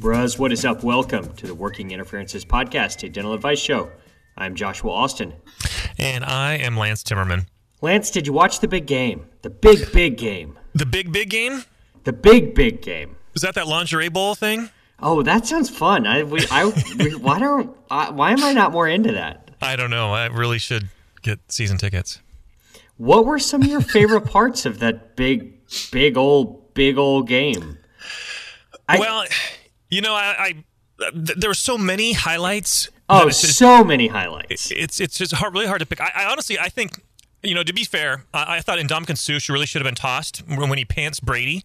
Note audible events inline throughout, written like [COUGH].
Bros, what is up? Welcome to the Working Interferences Podcast, a dental advice show. I'm Joshua Austin. And I am Lance Timmerman. Lance, did you watch the big game? The big, big game. The big, big game? The big, big game. Is that that lingerie bowl thing? Oh, that sounds fun. I, we, I, we, why don't, I, why am I not more into that? I don't know. I really should get season tickets. What were some of your favorite parts of that big, big old, big old game? I, well, you know, I, I th- there were so many highlights. Oh, just, so many highlights. It's it's just hard, really hard to pick. I, I honestly, I think you know, to be fair, I, I thought Ndamukong Suh really should have been tossed when he pants Brady.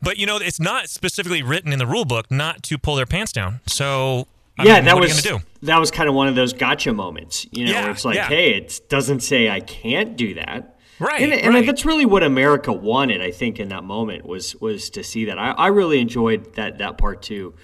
But, you know, it's not specifically written in the rule book not to pull their pants down. So, I yeah, mean, that was that was kind of one of those gotcha moments. You know, yeah, it's like, yeah. hey, it doesn't say I can't do that. Right, and, and right. that's really what America wanted. I think in that moment was was to see that. I, I really enjoyed that that part too.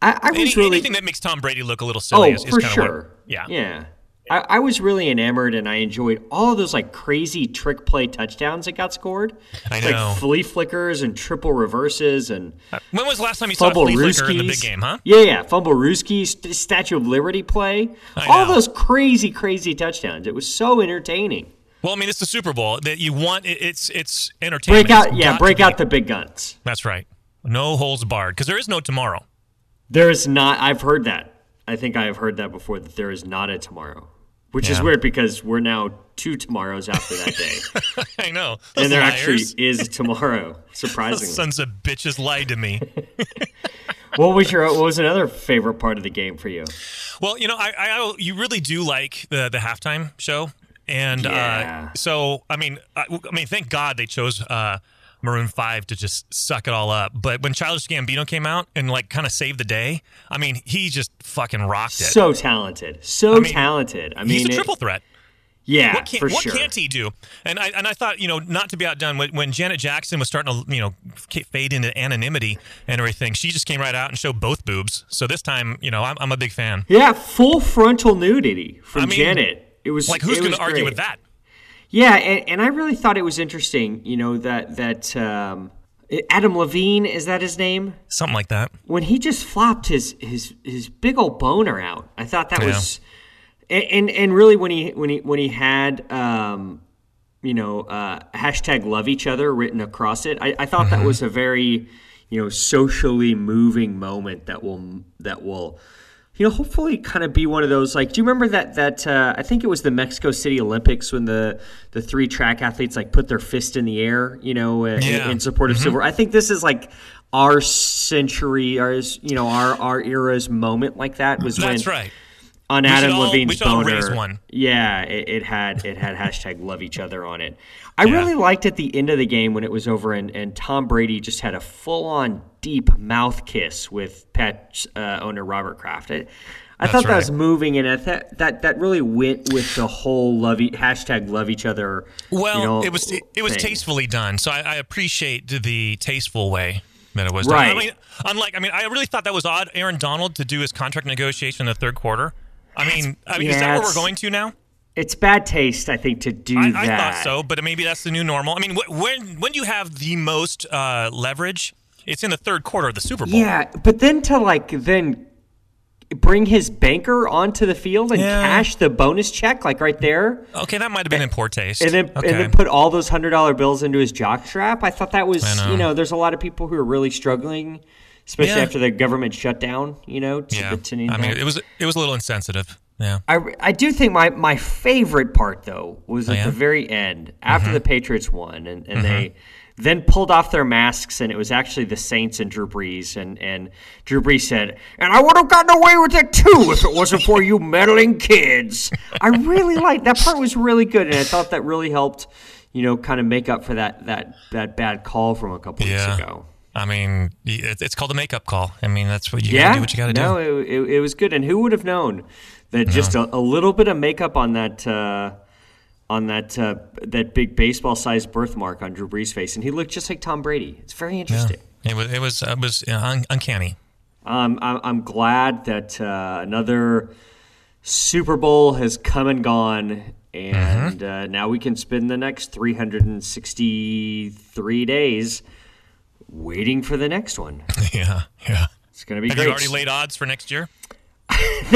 I, I was Any, really anything that makes Tom Brady look a little silly. Oh, is, is for sure. What, yeah, yeah. I, I, was really enamored and I enjoyed all of those like crazy trick play touchdowns that got scored. [LAUGHS] I know. Like flea flickers and triple reverses and. Uh, when was the last time you saw a flea flicker in the big game, huh? Yeah, yeah. Fumble Rooskies, Statue of Liberty play. I all know. those crazy, crazy touchdowns. It was so entertaining. Well, I mean, it's the Super Bowl that you want. It's it's entertainment. Break out, it's yeah, break out the big guns. That's right. No holes barred because there is no tomorrow. There is not. I've heard that. I think I have heard that before. That there is not a tomorrow which yeah. is weird because we're now two tomorrows after that day. [LAUGHS] I know. Those and there liars. actually is tomorrow, [LAUGHS] surprisingly. Those sons of bitches lied to me. [LAUGHS] what was your what was another favorite part of the game for you? Well, you know, I, I you really do like the the halftime show. And yeah. uh, so, I mean, I, I, mean, thank God they chose uh, Maroon Five to just suck it all up. But when Childish Gambino came out and like kind of saved the day, I mean, he just fucking rocked it. So talented, so I mean, talented. I mean, he's a it, triple threat. Yeah, what, can, for what sure. can't he do? And I and I thought you know not to be outdone when, when Janet Jackson was starting to you know fade into anonymity and everything, she just came right out and showed both boobs. So this time, you know, I'm, I'm a big fan. Yeah, full frontal nudity from I mean, Janet. It was like who's going to argue great. with that? Yeah, and, and I really thought it was interesting. You know that that um, Adam Levine is that his name? Something like that. When he just flopped his his his big old boner out, I thought that Yeah. was, and, and and really when he when he when he had um, you know uh, hashtag love each other written across it, I, I thought Mm-hmm. that was a very you know socially moving moment that will that will you know, hopefully kind of be one of those like do you remember that that uh, I think it was the Mexico City Olympics when the the three track athletes like put their fist in the air, you know, in, Yeah. in support of Mhm. civil. I think this is like our century, ours, you know, our our era's moment like that was That's when right. On We Adam all- we Levine's boner. Yeah, it, it had it had hashtag love each other on it. I Yeah. really liked at the end of the game when it was over and, and Tom Brady just had a full on deep mouth kiss with Pats uh, owner Robert Kraft. I, I thought that was moving and I thought that that really went with the whole love e- hashtag love each other. Well, you know, it was it, was thing. tastefully done, so I, I appreciate the tasteful way that it was Right. done. I mean, unlike I mean, I really thought that was odd. Aaron Donald to do his contract negotiation in the third quarter. I mean, I mean, is that where we're going to now? It's bad taste, I think, to do I, that. I thought so, but maybe that's the new normal. I mean, wh- when when you have the most uh, leverage, it's in the third quarter of the Super Bowl. Yeah, but then to like then bring his banker onto the field and Yeah. cash the bonus check like right there. Okay, that might have been in poor taste. and then okay. and then put all those hundred dollar bills into his jock strap. I thought that was know. you know there's a lot of people who are really struggling, especially Yeah. after the government shutdown. You know, to, yeah, to I mean, it was it was a little insensitive. Yeah. I, I do think my, my favorite part though was at Oh, yeah? Mm-hmm. the very end after the Patriots won and, and they then pulled off their masks and it was actually the Saints and Drew Brees and, and Drew Brees said, and I would have gotten away with it too if it wasn't for you meddling kids. I really liked that part was really good and I thought that really helped, you know, kind of make up for that that that bad call from a couple Yeah. weeks ago. I mean, it's called a makeup call. I mean, that's what you yeah, gotta do. What you gotta no, do. it, it, it was good. And who would have known that just a, a little bit of makeup on that uh, on that uh, that big baseball sized birthmark on Drew Brees' face, and he looked just like Tom Brady. It's very interesting. It was it was it was un- uncanny. Um, I'm, I'm glad that uh, another Super Bowl has come and gone, and Mm-hmm. uh, now we can spend the next 363 days waiting for the next one. [LAUGHS] yeah, yeah. It's going to be Have great. you already laid odds for next year? [LAUGHS]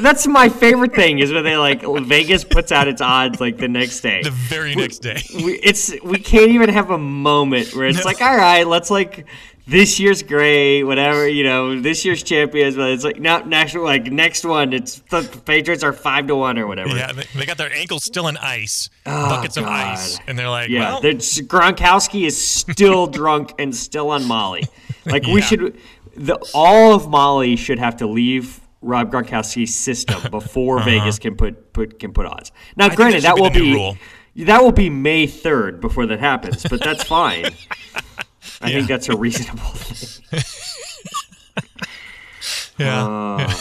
That's my favorite thing is when they like Vegas puts out its odds like the next day. The very next day. we, it's we can't even have a moment where it's [LAUGHS] No. like, all right, let's like this year's great, whatever you know, this year's champions. But it's like no, next like next one, it's the Patriots are five to one or whatever. Yeah, they, they got their ankles still in ice, Oh, buckets of ice, and they're like, Yeah, well, there's- Gronkowski is still [LAUGHS] drunk and still on Molly. [LAUGHS] Like we Yeah. should, the all of Molly should have to leave Rob Gronkowski's system [LAUGHS] before Vegas can put, put can put odds. Now, Uh-huh. granted, that that will be be rule. that will be May third before that happens, but that's fine. I Yeah. think that's a reasonable thing. [LAUGHS] yeah. Uh,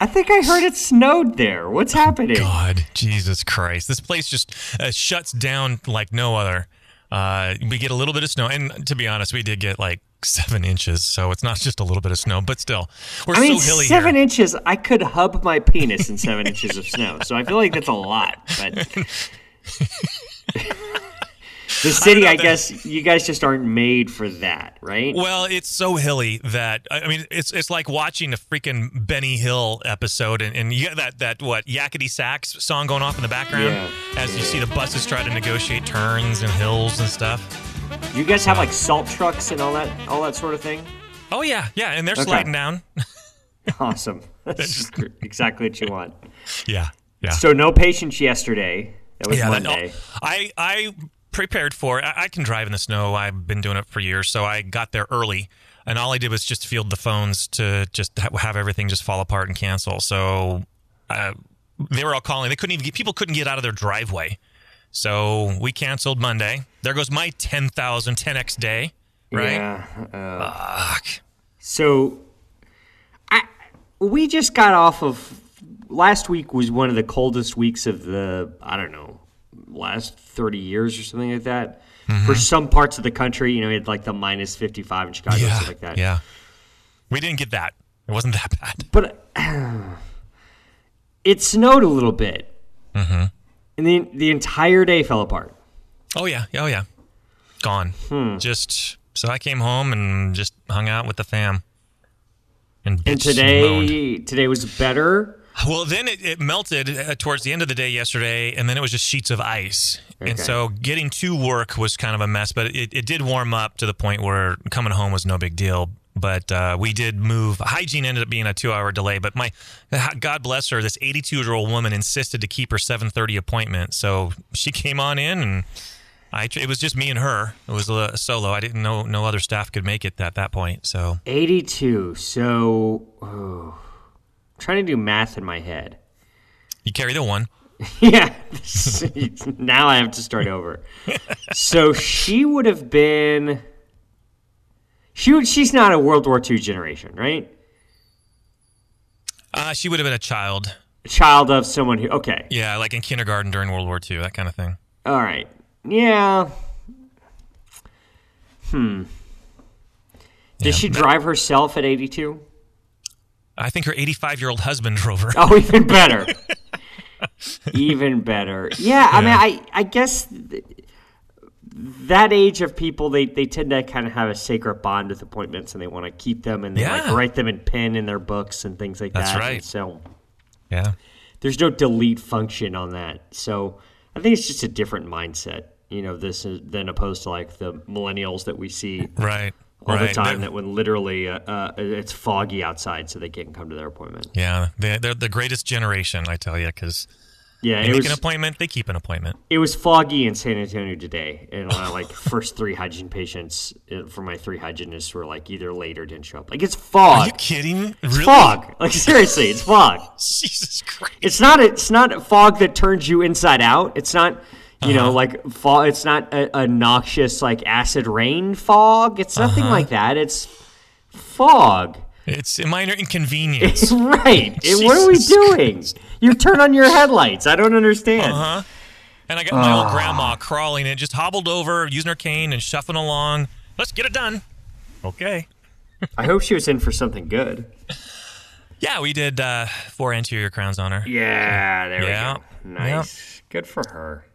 I think I heard it snowed there. What's happening? God, Jesus Christ. This place just uh, shuts down like no other. Uh, we get a little bit of snow. And to be honest, we did get like seven inches. So it's not just a little bit of snow, but still, we're I mean, so hilly seven here. inches. I could hub my penis in seven inches of snow, so I feel like that's a lot. But [LAUGHS] the [LAUGHS] city, I, that- guess, you guys just aren't made for that, right? Well, it's so hilly that I I mean, it's it's like watching a freaking Benny Hill episode, and, and you got that that what yakety sax song going off in the background Yeah. as you see the buses try to negotiate turns and hills and stuff. You guys have like salt trucks and all that, all that sort of thing. Oh yeah, yeah, and they're Okay. sliding down. [LAUGHS] [LAUGHS] Awesome. That's exactly what you want. yeah, yeah. So no patience yesterday. That was yeah, that- Monday. I I prepared for. I, I can drive in the snow. I've been doing it for years, so I got there early, and all I did was just field the phones to just ha- have everything just fall apart and cancel. So uh, they were all calling. They couldn't even get people couldn't get out of their driveway. So we canceled Monday. There goes my 10,000 10x day. Right? Yeah. uh, Fuck. So, I we just got off of last week was one of the coldest weeks of the I don't know last thirty years or something like that. For some parts of the country, you know, it had like the minus fifty five in Chicago, Yeah. stuff like that. Yeah. We didn't get that. It wasn't that bad. But [SIGHS] it snowed a little bit, Mm-hmm. and the the entire day fell apart. Oh yeah, oh yeah, gone. Hmm. Just so I came home and just hung out with the fam. And, And today, today was better. Well, then it, it melted uh, towards the end of the day yesterday, and then it was just sheets of ice. Okay. And so getting to work was kind of a mess, but it, it did warm up to the point where coming home was no big deal. But uh, we did move. Hygiene ended up being a two-hour delay. But my God bless her, this 82-year-old woman insisted to keep her 7:30 appointment, so she came on in and. I, it was just me and her. It was a solo. I didn't know no other staff could make it at that point. So 82. So, oh, I'm trying to do math in my head. you carry the one. [LAUGHS] Yeah. [LAUGHS] now I have to start over. [LAUGHS] so she would have been. She would, she's not a World War II generation, right? Uh, she would have been a child. A child of someone who. Okay. Yeah, like in kindergarten during World War II, that kind of thing. All right. Yeah. Hmm. Does Yeah, she drive herself at 82? I think her 85 year old husband drove her. Oh, even [LAUGHS] better. even better. Yeah, I mean, I, I guess th- that age of people, they, they tend to kind of have a sacred bond with appointments and they want to keep them and they like write them in pen in their books and things like That's that. right. And so Yeah. there's no delete function on that. So I think it's just a different mindset, you know, this is, than opposed to like the millennials that we see Right. All right. the time They're- that when literally uh, uh, it's foggy outside so they can't come to their appointment. yeah. They're, they're the greatest generation, I tell you, because Yeah, they make was, an appointment, they keep an appointment. it was foggy in San Antonio today, and my like [LAUGHS] first three hygiene patients uh, for my three hygienists were like either late or didn't show up. Like it's fog, Are you kidding? It's Really? fog. Like seriously, it's fog. [LAUGHS] Jesus Christ. It's not it's not fog that turns you inside out. It's not You know, like fog. It's not a, a noxious like acid rain fog. It's nothing like that. It's fog. It's a minor inconvenience. It's [LAUGHS] right. [LAUGHS] Eh, what are we Jesus doing? You turn on your headlights. I don't understand. Uh-huh. And I got my old grandma crawling and just hobbled over, using her cane and shuffling along. Let's get it done. Okay. I hope she was in for something good. [LAUGHS] Yeah, we did uh, four anterior crowns on her. Yeah, there Yeah. we go. Nice. Good for her.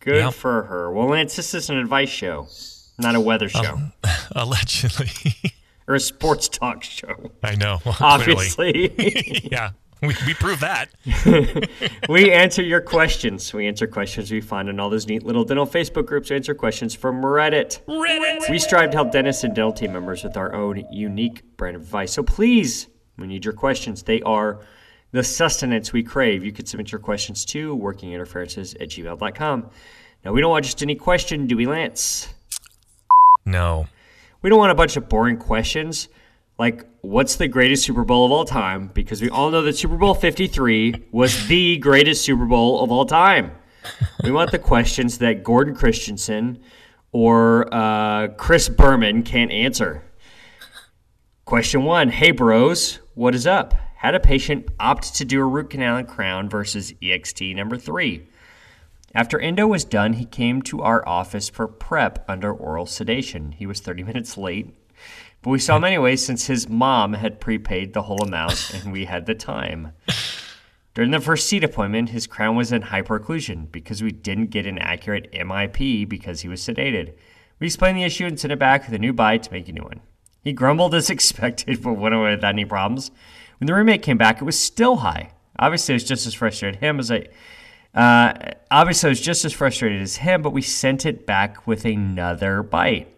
Good Yep. for her. Well, Lance, this is an advice show, not a weather show [LAUGHS] Allegedly. [LAUGHS] or a sports talk show. I know. [LAUGHS] Clearly. Obviously, Yeah. We, we proved that. we answer your questions. We answer questions we find in all those neat little dental Facebook groups. We answer questions from Reddit. Reddit. We strive to help dentists and dental team members with our own unique brand of advice. So please, we need your questions. They are the sustenance we crave. You can submit your questions to workinginterferences at gmail.com. Now, we don't want just any question, do we, Lance? No. We don't want a bunch of boring questions like, what's the greatest Super Bowl of all time? Because we all know that Super Bowl 53 was the greatest Super Bowl of all time. We want the questions that Gordon Christensen or uh, Chris Berman can't answer. Question one Hey, bros, what is up? Had a patient opt to do a root canal and crown versus EXT number three. After endo was done, he came to our office for prep under oral sedation. He was 30 [LAUGHS] minutes late, but we saw him anyway since his mom had prepaid the whole amount [LAUGHS] and we had the time. During the first seat appointment, his crown was in hyperocclusion because we didn't get an accurate MIP because he was sedated. We explained the issue and sent it back with a new bite to make a new one. He grumbled as [LAUGHS] expected, but went away without any problems. When the roommate came back, it was still high. Obviously, I was just as frustrated him as I. Uh, obviously, I was just as frustrated as him, but we sent it back with another bite.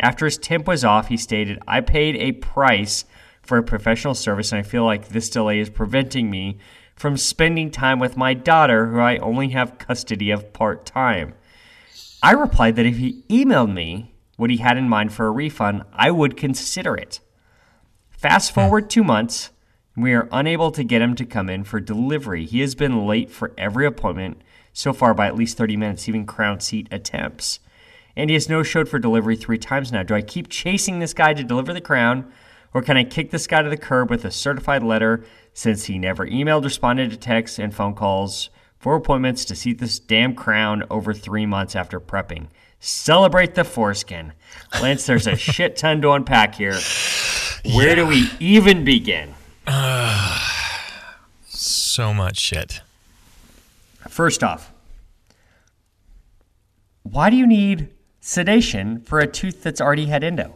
After his temp was off, he stated, I paid a price for a professional service, and I feel like this delay is preventing me from spending time with my daughter, who I only have custody of part time. I replied that if he emailed me what he had in mind for a refund, I would consider it. Fast forward two months, we are unable to get him to come in for delivery. He has been late for every appointment so far by at least 30 minutes, even crown seat attempts. And he has no showed for delivery three times now. Do I keep chasing this guy to deliver the crown, or can I kick this guy to the curb with a certified letter since he never emailed, responded to texts and phone calls for appointments to see this damn crown over three months after prepping? Celebrate the foreskin. Lance, there's a shit ton to unpack here. Where do we even begin? [SIGHS] So much shit. First off, why do you need sedation for a tooth that's already had endo?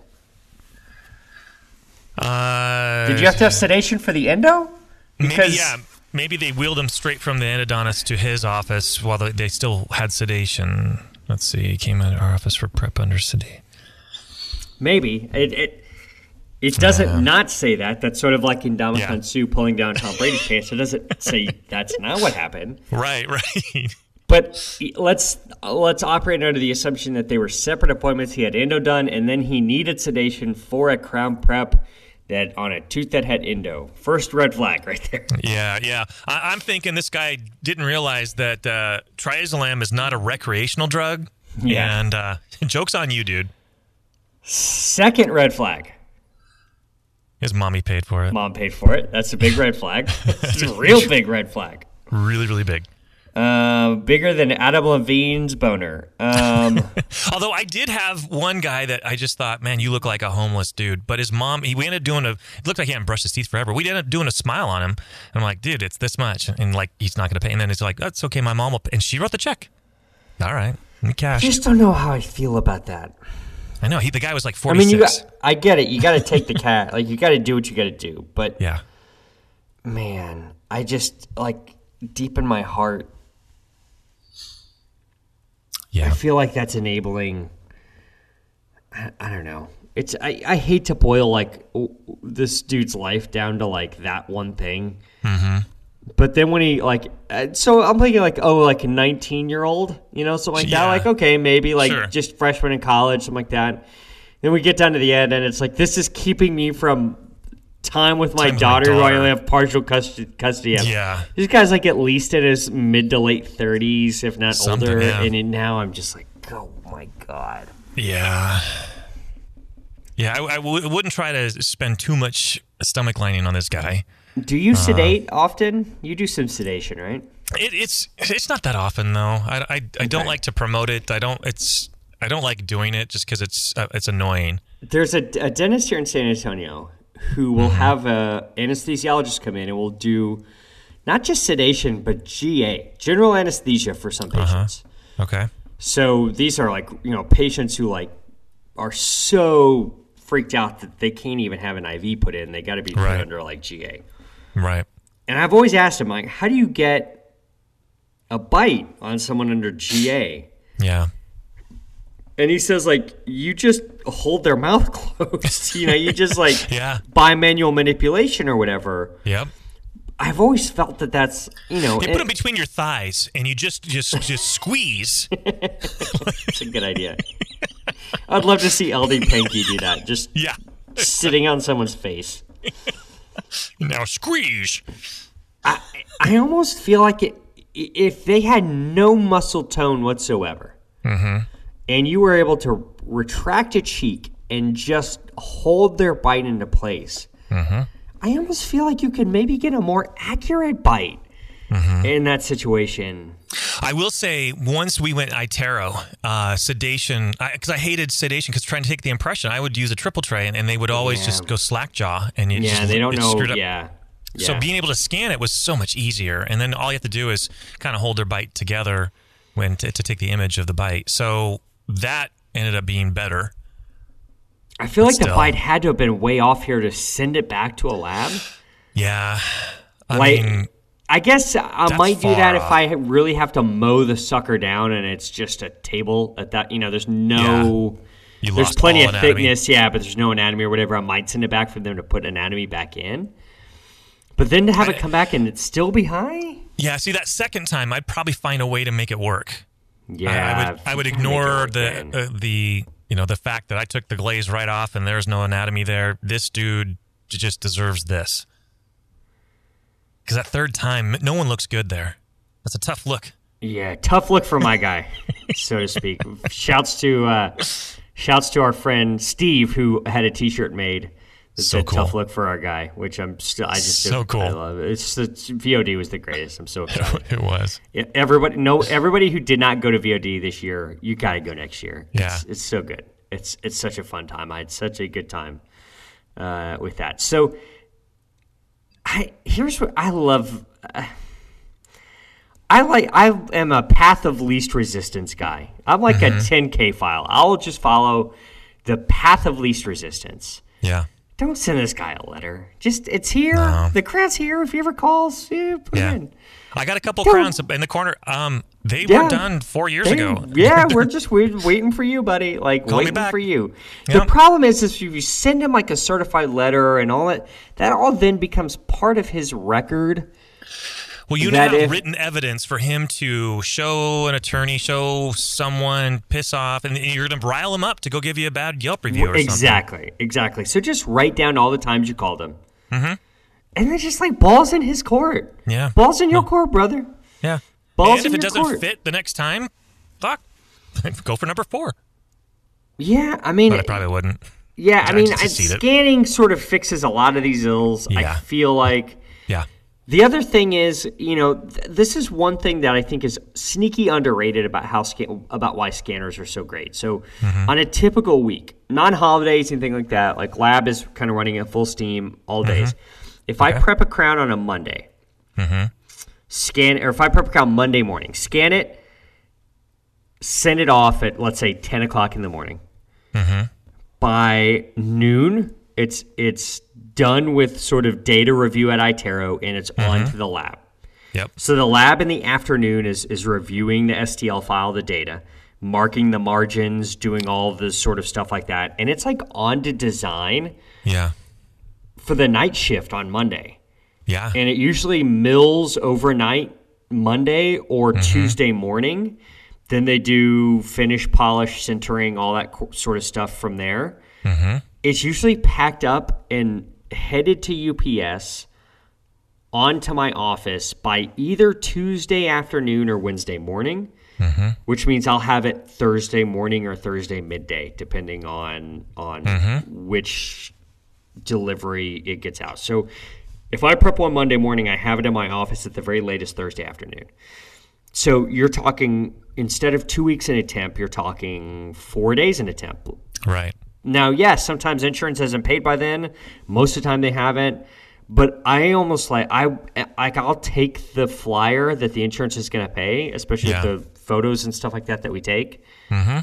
Uh, Did you have to have sedation for the endo? maybe, yeah. Maybe they wheeled him straight from the endodontist to his office while they, they still had sedation. Let's see. He came into our office for prep under sedation. Maybe it it, it doesn't not say that. That's sort of like in Yeah. Suh pulling down Tom Brady's [LAUGHS] pants. It doesn't say that's not what happened. [LAUGHS] Right, right. But let's let's operate under the assumption that they were separate appointments. He had endo done, and then he needed sedation for a crown prep that on a tooth that had endo. First red flag right there. [LAUGHS] Yeah, yeah. I, I'm thinking this guy didn't realize that uh, triazolam is not a recreational drug. Yeah. And uh, joke's on you, dude. Second red flag. His mommy paid for it. Mom paid for it. That's a big red flag. [LAUGHS] It's a real big red flag. Really, really big. Uh, bigger than Adam Levine's boner. Um, [LAUGHS] Although I did have one guy that I just thought, man, you look like a homeless dude. But his mom, he, we ended up doing a, it looked like he hadn't brushed his teeth forever. We ended up doing a smile on him. And I'm like, dude, it's this much. And like, he's not going to pay. And then it's like, that's okay. My mom will pay. And she wrote the check. All right. Let me cash. just don't know how I feel about that. I know. He, the guy was like I mean, you got, I get it. You got to [LAUGHS] take the cat. Like, you got to do what you got to do. But yeah. man, I just like deep in my heart, Yeah, I feel like that's enabling. I, I don't know. It's I, I hate to boil like this dude's life down to like that one thing. Mm-hmm. But then when he like, uh, so I'm thinking like, oh, like a 19 year old, you know, something like that. Like, okay, maybe like Sure. just freshman in college, something like that. Then we get down to the end, and it's like this is keeping me from time with my Time with my daughter, who I only have partial custody, custody of. Yeah. This guy's like at least in his mid to late 30s, if not Something, older. yeah. And now I'm just like, oh my God. Yeah. Yeah, I, I w- wouldn't try to spend too much stomach lining on this guy. Do Uh-huh. you sedate often? You do some sedation, right? It, it's it's not that often though. I, I, I don't like to promote it. I don't. It's I don't like doing it just because it's uh, it's annoying. There's a, a dentist here in San Antonio who will Mm-hmm. have a anesthesiologist come in and will do not just sedation, but GA, general anesthesia for some Uh-huh. patients. Okay. So these are like you know patients who like are so freaked out that they can't even have an IV put in. They got to be put Right. under like GA. Right. And I've always asked him like, how do you get a bite on someone under GA? Yeah. And he says like you just hold their mouth [LAUGHS] closed. you know, you just like [LAUGHS] Yeah. by manual manipulation or whatever. Yep. I've always felt that that's you know You it- put them between your thighs and you just just just squeeze. [LAUGHS] it's a good idea. I'd love to see LD Pankey do that, just Yeah. sitting on someone's face. [LAUGHS] Now squeeze. I I almost feel like it if they had no muscle tone whatsoever, mm-hmm. and you were able to retract a cheek and just hold their bite into place, mm-hmm. I almost feel like you could maybe get a more accurate bite mm-hmm. in that situation. I will say, once we went iTero, uh, sedation, because I, hated sedation because trying to take the impression, I would use a triple tray and, and they would always Yeah. just go slack jaw and Yeah, just, they don't know. screwed up. Yeah. So being able to scan it was so much easier, and then all you have to do is kind of hold their bite together when to, to take the image of the bite. So that ended up being better. I feel like the bite had to have been way off here to send it back to a lab. Yeah, I Like, mean, I guess I That's might do that if off. I really have to mow the sucker down and it's just a table at that. You know, there's no. you There's plenty of anatomy. thickness, yeah, but there's no anatomy or whatever. I might send it back for them to put anatomy back in. But then to have it come back and it still be high? Yeah, see that second time, I'd probably find a way to make it work. I- Yeah. I, would I would ignore the uh, the you know the fact that I took the glaze right off and there's no anatomy there. This dude just deserves this. Because that third time, no one looks good there. That's a tough look. Yeah, tough look for my guy, so to speak. Shouts to uh, shouts to our friend Steve who had a T-shirt made that So said "Tough look for our guy," which I'm still I just So cool. I love it. It's, it's VOD was the greatest. I'm so [LAUGHS] excited. it was. Yeah, everybody, no, everybody who did not go to VOD this year, you got to go next year. Yeah. it's, it's so good. It's it's such a fun time. I had such a good time uh, with that. So, I here's what I love. Uh, I like. I am a path of least resistance guy. I'm like Mm-hmm. a 10k file. I'll just follow the path of least resistance. Yeah. Don't send this guy a letter. Just it's here. The crowd's here. If he ever calls, yeah, put Yeah. it in. I got a couple Don't- crowns in the corner. Um, they Yeah. were done four years They- ago. [LAUGHS] yeah, [LAUGHS] we're just wait, waiting for you, buddy. Like Call waiting for you. Yeah. The problem is, is if you send him like a certified letter and all that, that all then becomes part of his record. Well, you that have if- written evidence for him to show an attorney, show someone, piss off, and you're going to rile him up to go give you a bad Yelp review or something. Exactly, exactly. So just write down all the times you called him, mm-hmm. and then just like balls in his court. Yeah. balls in your court, brother. Yeah. Balls and if it doesn't court. fit the next time, fuck, [LAUGHS] go for number four. Yeah, I mean, But I probably wouldn't. yeah, I mean, I- scanning sort of fixes a lot of these ills. I feel like. Yeah. The other thing is, you know, th- this is one thing that I think is sneaky underrated about how scan- about why scanners are so great. So, Mm-hmm. on a typical week, non-holidays, anything like that, like lab is kind of running at full steam all days. If I prep a crown on a Monday, scan, or if I prep a crown Monday morning, scan it, send it off at let's say ten o'clock in the morning. Mm-hmm. By noon, it's it's done with sort of data review at iTero, and it's on mm-hmm. to the lab. Yep. So the lab in the afternoon is is reviewing the STL file, the data, marking the margins, doing all this sort of stuff like that, and it's like on to design Yeah. for the night shift on Monday, Yeah. and it usually mills overnight Monday or mm-hmm. Tuesday morning. Then they do finish, polish, sintering, all that co- sort of stuff from there. Mm-hmm. It's usually packed up and headed to UPS onto my office by either Tuesday afternoon or Wednesday morning, mm-hmm. which means I'll have it Thursday morning or Thursday midday, depending on on which delivery it gets out. So if I prep one Monday morning, I have it in my office at the very latest Thursday afternoon. So you're talking instead of two weeks in a temp, you're talking four days in a temp. Right. Now, yes, sometimes insurance hasn't paid by then. Most of the time they haven't. But I almost like I like I'll take the flyer that the insurance is going to pay, especially Yeah. the photos and stuff like that that we take, mm-hmm.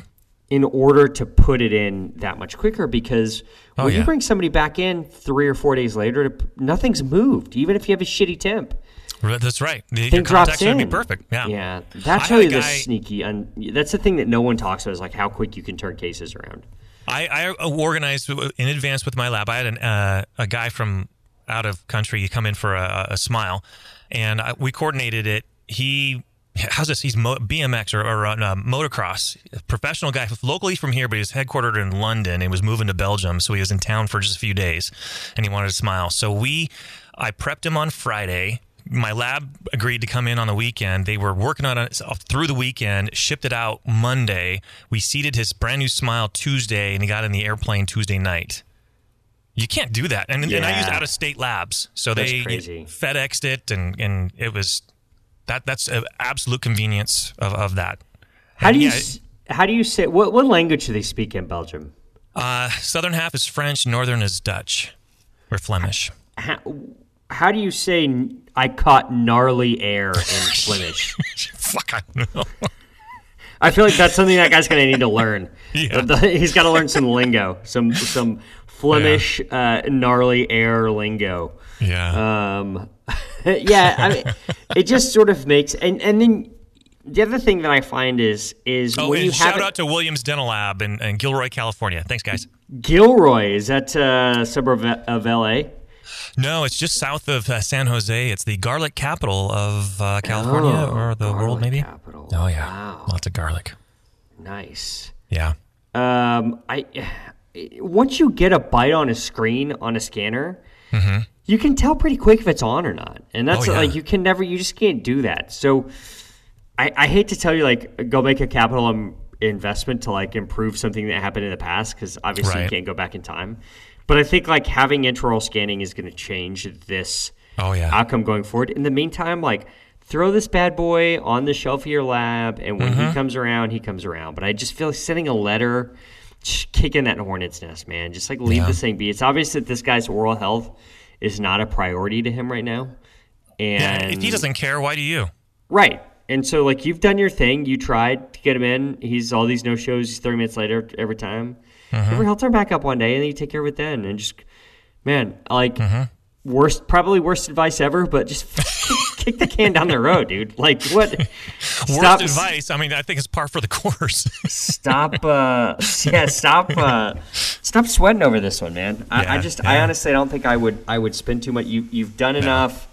In order to put it in that much quicker. Because when Oh, you bring somebody back in three or four days later, nothing's moved. Even if you have a shitty temp, That's right. The, thing drops in. be perfect. Yeah. yeah. That's really the sneaky. Un- that's the thing that no one talks about is like how quick you can turn cases around. I, I organized in advance with my lab. I had an, uh, a guy from out of country come in for a, a smile, and I, we coordinated it. He how's this? He's mo- BMX or, or uh, motocross professional guy, locally from here, but he's headquartered in London and was moving to Belgium. So he was in town for just a few days, and he wanted to smile. So we, I prepped him on Friday. My lab agreed to come in on the weekend. They were working on it through the weekend, shipped it out Monday. We seeded his brand new smile Tuesday, and he got in the airplane Tuesday night. You can't do that. And, and I used out of state labs. So That's they crazy. FedExed it, and, and it was that that's an absolute convenience of, of that. How do you Yeah. s how do you say what what language do they speak in Belgium? Uh, southern half is French, northern is Dutch or Flemish. How, how do you say I caught gnarly air in [LAUGHS] Flemish? Fuck, I don't know. [LAUGHS] I feel like that's something that guy's gonna need to learn. [LAUGHS] Yeah. He's got to learn some lingo, some some Flemish uh, gnarly air lingo. Yeah. Um, [LAUGHS] yeah, I mean, it just sort of makes and and then the other thing that I find is is oh, when you have shout it- out to Williams Dental Lab in, in Gilroy, California. Thanks, guys. Gilroy is that uh, suburb of, L.A. No, it's just south of uh, San Jose. It's the garlic capital of uh, California Oh, or the world, maybe. capital. Oh yeah, Wow. lots of garlic. Nice. Yeah. Um, I [SIGHS] once you get a bite on a screen on a scanner, you can tell pretty quick if it's on or not, and that's. Oh, yeah. like you can never, you just can't do that. So, I, I hate to tell you, like, go make a capital um, investment to like improve something that happened in the past because obviously you can't go back in time. But I think like having intraoral scanning is going to change this Oh yeah. outcome going forward. In the meantime, like throw this bad boy on the shelf of your lab, and when Mm-hmm. he comes around, he comes around. But I just feel like sending a letter, kicking that hornet's nest, man. Just like leave Yeah. this thing be. It's obvious that this guy's oral health is not a priority to him right now. And If he doesn't care, why do you? right. And so, like, you've done your thing. You tried to get him in. He's all these no shows. He's 30 minutes later every time. Mm-hmm. Every he'll turn back up one day, and then you take care of it then. And just, man, like, Mm-hmm. worst, probably worst advice ever, but just [LAUGHS] kick the can down the road, dude. Like, what? [LAUGHS] Worst advice. I mean, I think it's par for the course. [LAUGHS] Stop. Uh, yeah, stop. Uh, stop sweating over this one, man. I, I Yeah, just, I honestly don't think I would, I would spend too much. You, you've done enough.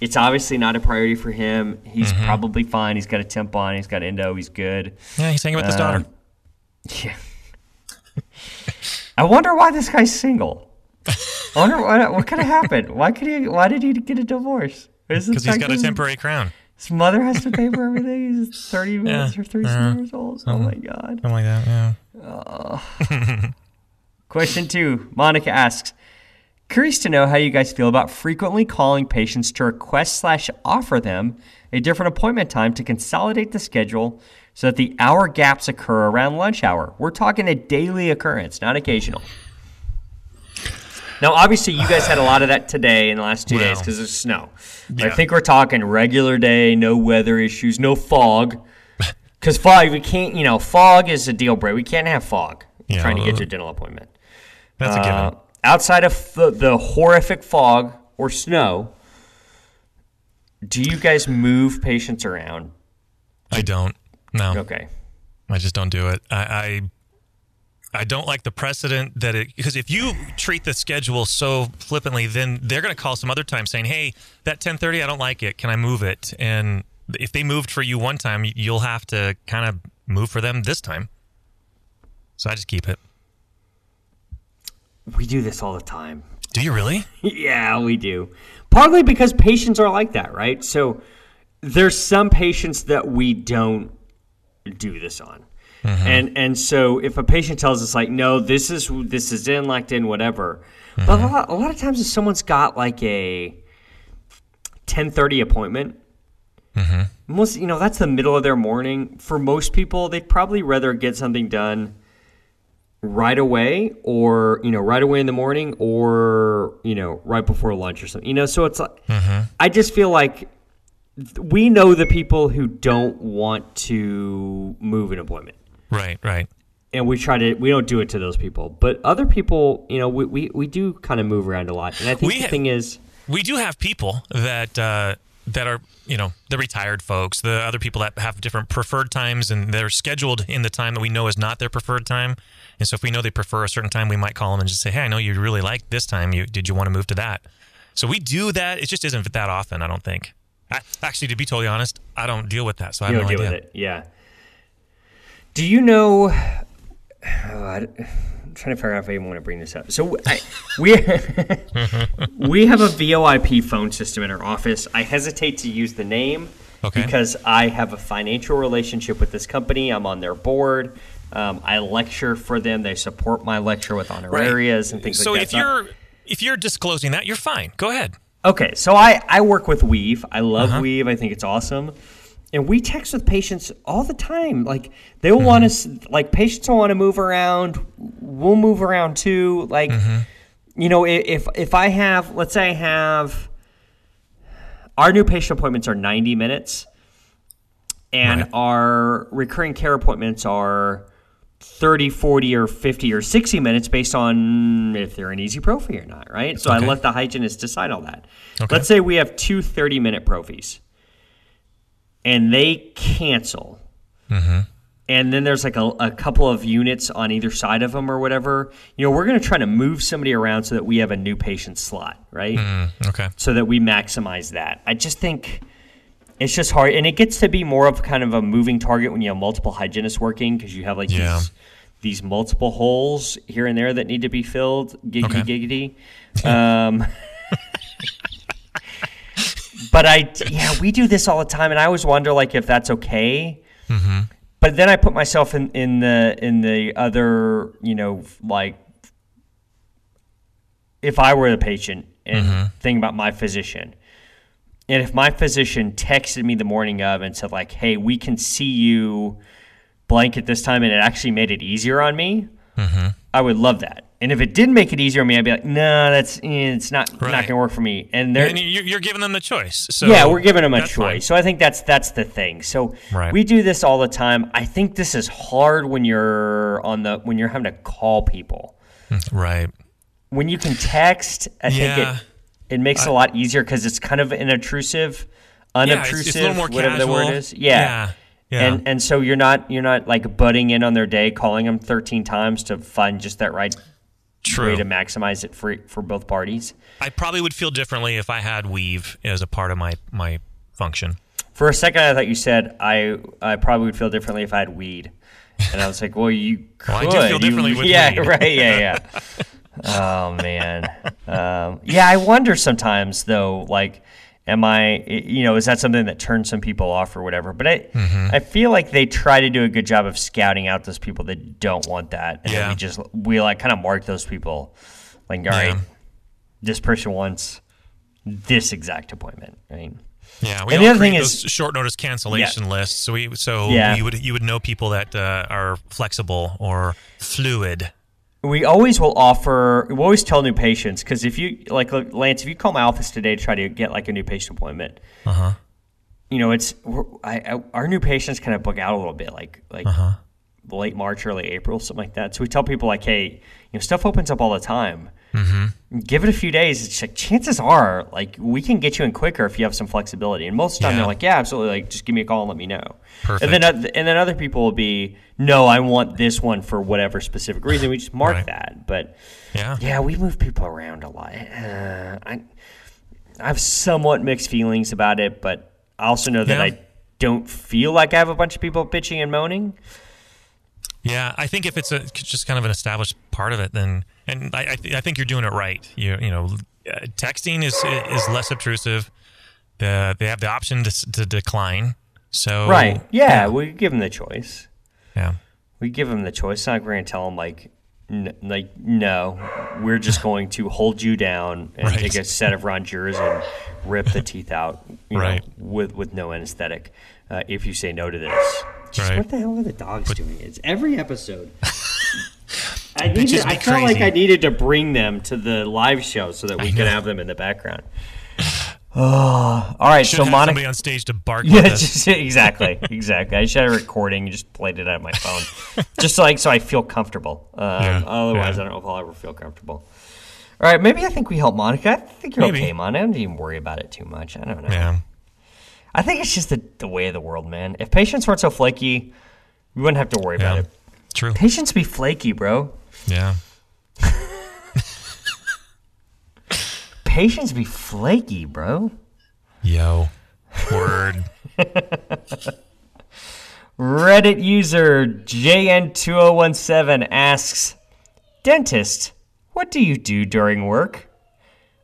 It's obviously not a priority for him. He's Mm-hmm. probably fine. He's got a temp on. He's got endo. He's good. yeah, he's hanging with his daughter. Um, Yeah. I wonder why this guy's single. I wonder what, what could have happened. Why could he? Why did he get a divorce? Because he's got a temporary crown. His mother has to pay for everything. He's thirty [LAUGHS] minutes or thirty uh-huh. years old. Oh my god. Something like that. Yeah. [LAUGHS] Question two. Monica asks, curious to know how you guys feel about frequently calling patients to request slash offer them a different appointment time to consolidate the schedule so that the hour gaps occur around lunch hour. We're talking a daily occurrence, not occasional. Now, obviously, you guys had a lot of that today in the last two days because of snow. But I think we're talking regular day, no weather issues, no fog. [LAUGHS] Because fog, we can't, you know, fog is a deal breaker. We can't have fog Yeah, trying to get uh, your dental appointment. That's a Uh, given. outside of the, the horrific fog or snow, do you guys move patients around? I don't. No. Okay. I just don't do it. I, I I don't like the precedent that it because if you treat the schedule so flippantly, then they're going to call some other time saying, "Hey, that 10:30, I don't like it. Can I move it?" And if they moved for you one time, you'll have to kind of move for them this time. So I just keep it. We do this all the time. Do you really? [LAUGHS] Yeah, we do. Partly because patients are like that, right? So there's some patients that we don't do this on. Mm-hmm. And and so if a patient tells us like, no, this is this is in, locked in, whatever. But Mm-hmm. a lot, a lot of times if someone's got like a 10:30 appointment, Mm-hmm. most you know that's the middle of their morning. For most people, they'd probably rather get something done right away or you know right away in the morning or you know right before lunch or something you know so it's like i just feel like we know the people who don't want to move an appointment Right, right. and we try to we don't do it to those people but other people you know we, we, we do kind of move around a lot and i think We the ha- thing is We do have people that uh, that are you know the retired folks, the other people that have different preferred times, and they're scheduled in the time that we know is not their preferred time. And so if we know they prefer a certain time, we might call them and just say, "Hey, I know you really like this time. You did you want to move to that?" So we do that. It just isn't that often. I don't think. I, actually, to be totally honest, I don't deal with that, so I have don't no deal idea. with it yeah do you know oh, [SIGHS] I, am trying to figure out if I even want to bring this up. So I, we [LAUGHS] we have a VoIP phone system in our office. I hesitate to use the name Okay. because I have a financial relationship with this company. I'm on their board. Um, I lecture for them. They support my lecture with honorarias and things so like that. if you're if you're disclosing that, you're fine. Go ahead. Okay, so I, I work with Weave. I love Uh-huh. Weave. I think it's awesome. And we text with patients all the time. Like they'll mm-hmm. want us like patients will want to move around. We'll move around too. Like mm-hmm. you know, if if I have let's say I have our new patient appointments are 90 minutes and Right. our recurring care appointments are 30, 40, or 50 or 60 minutes based on if they're an easy prophy or not, right? So I let the hygienist decide all that. Okay. Let's say we have two 30 minute prophies and they cancel. Mm-hmm. And then there's like a, a couple of units on either side of them or whatever. You know, we're going to try to move somebody around so that we have a new patient slot, right? Mm, okay. so that we maximize that. I just think it's just hard, and it gets to be more of kind of a moving target when you have multiple hygienists working because you have like Yeah. these these multiple holes here and there that need to be filled. Giggity Okay. giggity. Um, [LAUGHS] but I yeah we do this all the time, and I always wonder like if that's okay. Mm-hmm. But then I put myself in, in the in the other you know like if I were the patient and Mm-hmm. think about my physician, and if my physician texted me the morning of and said like, "Hey, we can see you blank at this time," and it actually made it easier on me, Mm-hmm. I would love that. And if it didn't make it easier on me, I'd be like, "No, that's eh, it's not not going to work for me." And they're And you're, giving them the choice. So yeah, we're giving them a choice. fine. So I think that's that's the thing. So Right. we do this all the time. I think this is hard when you're on the when you're having to call people. Right. When you can text, I Yeah. think it it makes it a lot easier because it's kind of an intrusive, Yeah, unobtrusive, it's, it's a little more whatever casual. the word is. Yeah. Yeah. Yeah. And and so you're not you're not like butting in on their day, calling them 13 times to find just that right True. way to maximize it for for both parties. I probably would feel differently if I had Weave as a part of my my function. For a second, I thought you said I I probably would feel differently if I had weed, and I was like, well, you could. [LAUGHS] Well, I do feel You- [LAUGHS] with yeah, weed. right, yeah, yeah. [LAUGHS] oh man, um, yeah. I wonder sometimes though, like, am I, you know, is that something that turns some people off or whatever? But I Mm-hmm. I feel like they try to do a good job of scouting out those people that don't want that, and then Yeah. we just we like kind of mark those people, like, all right, Yeah. this person wants this exact appointment, right? Yeah, we And the other thing those is- short notice cancellation lists. So we so Yeah. you would you would know people that uh, are flexible or fluid. We always will offer. We always tell new patients because if you like look, Lance, if you call my office today to try to get like a new patient appointment, Uh-huh. you know it's I, I, our new patients kind of book out a little bit, like like Uh-huh. Late March, early April, something like that. So we tell people like, hey, you know, stuff opens up all the time. Mm-hmm. Give it a few days. It's like chances are like we can get you in quicker if you have some flexibility. And most of the time Yeah. they're like, yeah, absolutely. Like just give me a call and let me know. Perfect. And then and then other people will be, no, I want this one for whatever specific reason. We just mark Right. that. But Yeah. yeah, we move people around a lot. Uh, I, I have somewhat mixed feelings about it, but I also know that Yeah. I don't feel like I have a bunch of people bitching and moaning. Yeah, I think if it's a just kind of an established part of it, then and I I, th- I think you're doing it right. You you know, uh, texting is is less obtrusive. The they have the option to to decline. So Right. Yeah, we give them the choice. yeah, We give them the choice. Not going to tell them like, n- like no, we're just going to hold you down and Right. take a set of rongeurs and rip the teeth out, you Right. know, with with no anesthetic. Uh, if you say no to this, just Right. what the hell are the dogs doing? It's every episode. [LAUGHS] I needed. I felt like. I needed to bring them to the live show so that we could have them in the background. Oh, [SIGHS] all right. so Monica, somebody on stage to bark. yeah, just, exactly, [LAUGHS] exactly. I should have a recording, and just played it out my phone, [LAUGHS] just so like so I feel comfortable. Um, Yeah, otherwise, yeah. I don't know if I'll ever feel comfortable. All right, maybe I think we help Monica. I think you're Maybe. okay, Monica. I don't even worry about it too much. I don't know. yeah, I think it's just the, the way of the world, man. If patients weren't so flaky, we wouldn't have to worry yeah, about it. true. Patients be flaky, bro. Yeah, [LAUGHS] Patients be flaky, bro. yo, word. [LAUGHS] Reddit user JN2017 asks, Dentist, what do you do during work?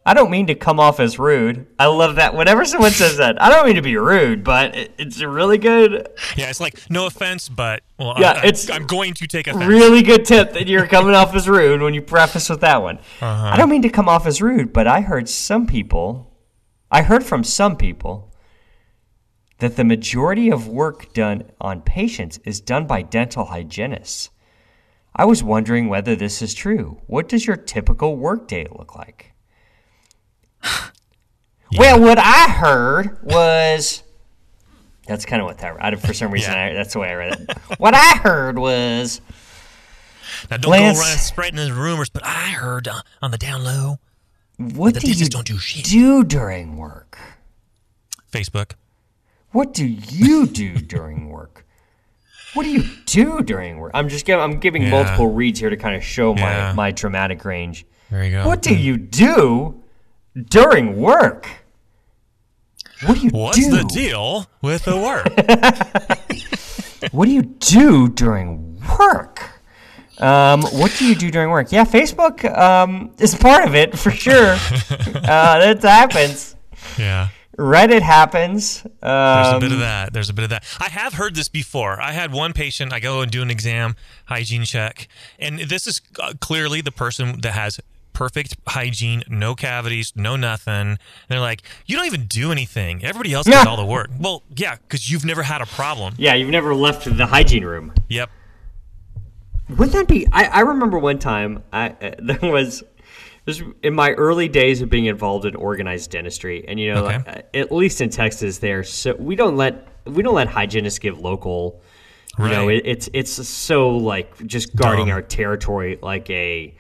I don't mean to come off as rude. I love that. Whenever someone says that, I don't mean to be rude, but it- it's a really good, Yeah, it's like no offense, but well, Yeah, I, it's I'm going to take offense. really good tip that you're coming off as rude when you preface with that one. Uh-huh. I don't mean to come off as rude, but I heard some people, I heard from some people that the majority of work done on patients is done by dental hygienists. I was wondering whether this is true. What does your typical workday look like? Well, what I heard was that's kind of what that. I, for some reason, [LAUGHS] Yeah. I, that's the way I read it. what I heard was Now don't Lance- go around spreading the rumors, but I heard uh, on the down low, What do you don't do shit. do during work? Facebook. What do you do during work? What do you do during work? I'm just giving, I'm giving Yeah. multiple reads here to kind of show my, Yeah. my dramatic range. There you go. What do you do during work? What do you What's do? the deal with the work? [LAUGHS] What do you do during work? Um, what do you do during work? Yeah, Facebook um, is part of it for sure. [LAUGHS] uh, that happens. yeah. Reddit happens. There's Um, a bit of that. There's a bit of that. I have heard this before. I had one patient. I go and do an exam, hygiene check, and this is uh, clearly the person that has perfect hygiene, no cavities, no nothing. And they're like, "You don't even do anything. Everybody else does Yeah. all the work." Well, yeah, because you've never had a problem. yeah, you've never left the hygiene room. Yep. Wouldn't that be? I, I remember one time I [LAUGHS] uh, there was this was in my early days of being involved in organized dentistry, and you know, Okay. like, uh, at least in Texas, there so we don't let we don't let hygienists give local. You know, it, it's it's so like just guarding Dumb. our territory like a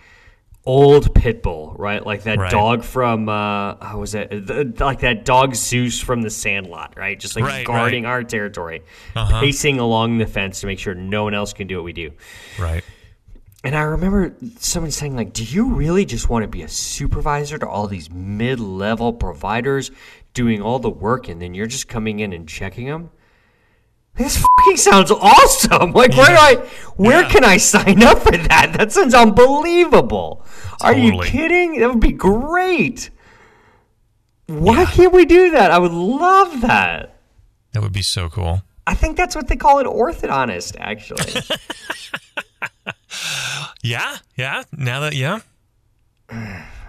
old pit bull, right? Like that Right. dog from uh, how was it? The, like that dog Zeus from the Sandlot, right? Just like Right, guarding right. our territory, Uh-huh. pacing along the fence to make sure no one else can do what we do. Right. And I remember someone saying, like, do you really just want to be a supervisor to all these mid level providers doing all the work and then you're just coming in and checking them? This fucking sounds awesome. Like, where do I, where Yeah. can I sign up for that? That sounds unbelievable. Are you kidding? That would be great. Why can't we do that? I would love that. That would be so cool. I think that's what they call it orthodontist, actually. [LAUGHS] Yeah. Yeah. Now that yeah,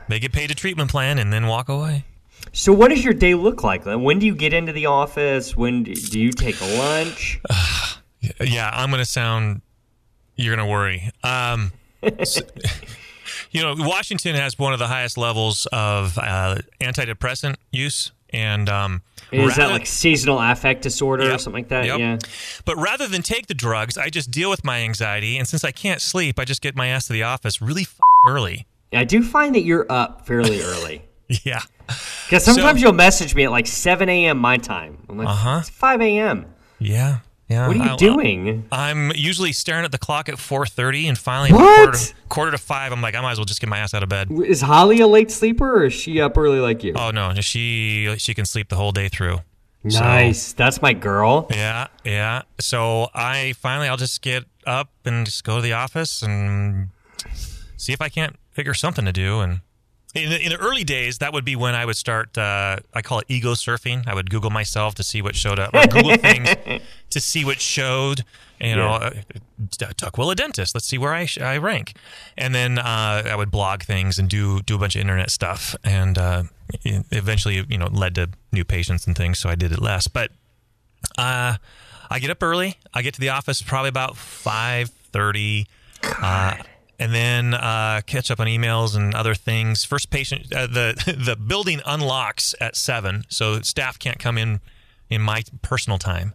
they get paid a treatment plan and then walk away. So, what does your day look like? When do you get into the office? When do, do you take a lunch? [SIGHS] Yeah, I'm going to sound. You're going to worry. Um, s- [LAUGHS] you know, Washington has one of the highest levels of uh, antidepressant use, and um, Is that like seasonal affect disorder or something like that? yep. Yeah. But rather than take the drugs, I just deal with my anxiety, and since I can't sleep, I just get my ass to the office really f- early. I do find that you're up fairly early. [LAUGHS] Yeah, Because sometimes So- you'll message me at like 7 a.m. my time. I'm like, Uh-huh. it's 5 a.m. yeah, yeah. What are you I'll- doing? I'm usually staring at the clock at 4:30, and finally, What? Quarter, to, quarter to five, I'm like, I might as well just get my ass out of bed. Is Holly a late sleeper or is she up early like you? Oh no, she she can sleep the whole day through. So- Nice. That's my girl. yeah, yeah. So I finally, I'll just get up and just go to the office and see if I can't figure something to do. And in the, in the early days, that would be when I would start. Uh, I call it ego surfing. I would Google myself to see what showed up, or Google [LAUGHS] things to see what showed. You know, uh, Tukwila dentist. Let's see where I sh- I rank, and then uh, I would blog things and do do a bunch of internet stuff, and uh, eventually, you know, led to new patients and things. So I did it less, but uh, I get up early. I get to the office probably about five thirty, uh, and then uh, catch up on emails and other things. First patient, uh, the [LAUGHS] the building unlocks at seven, so staff can't come in in my personal time.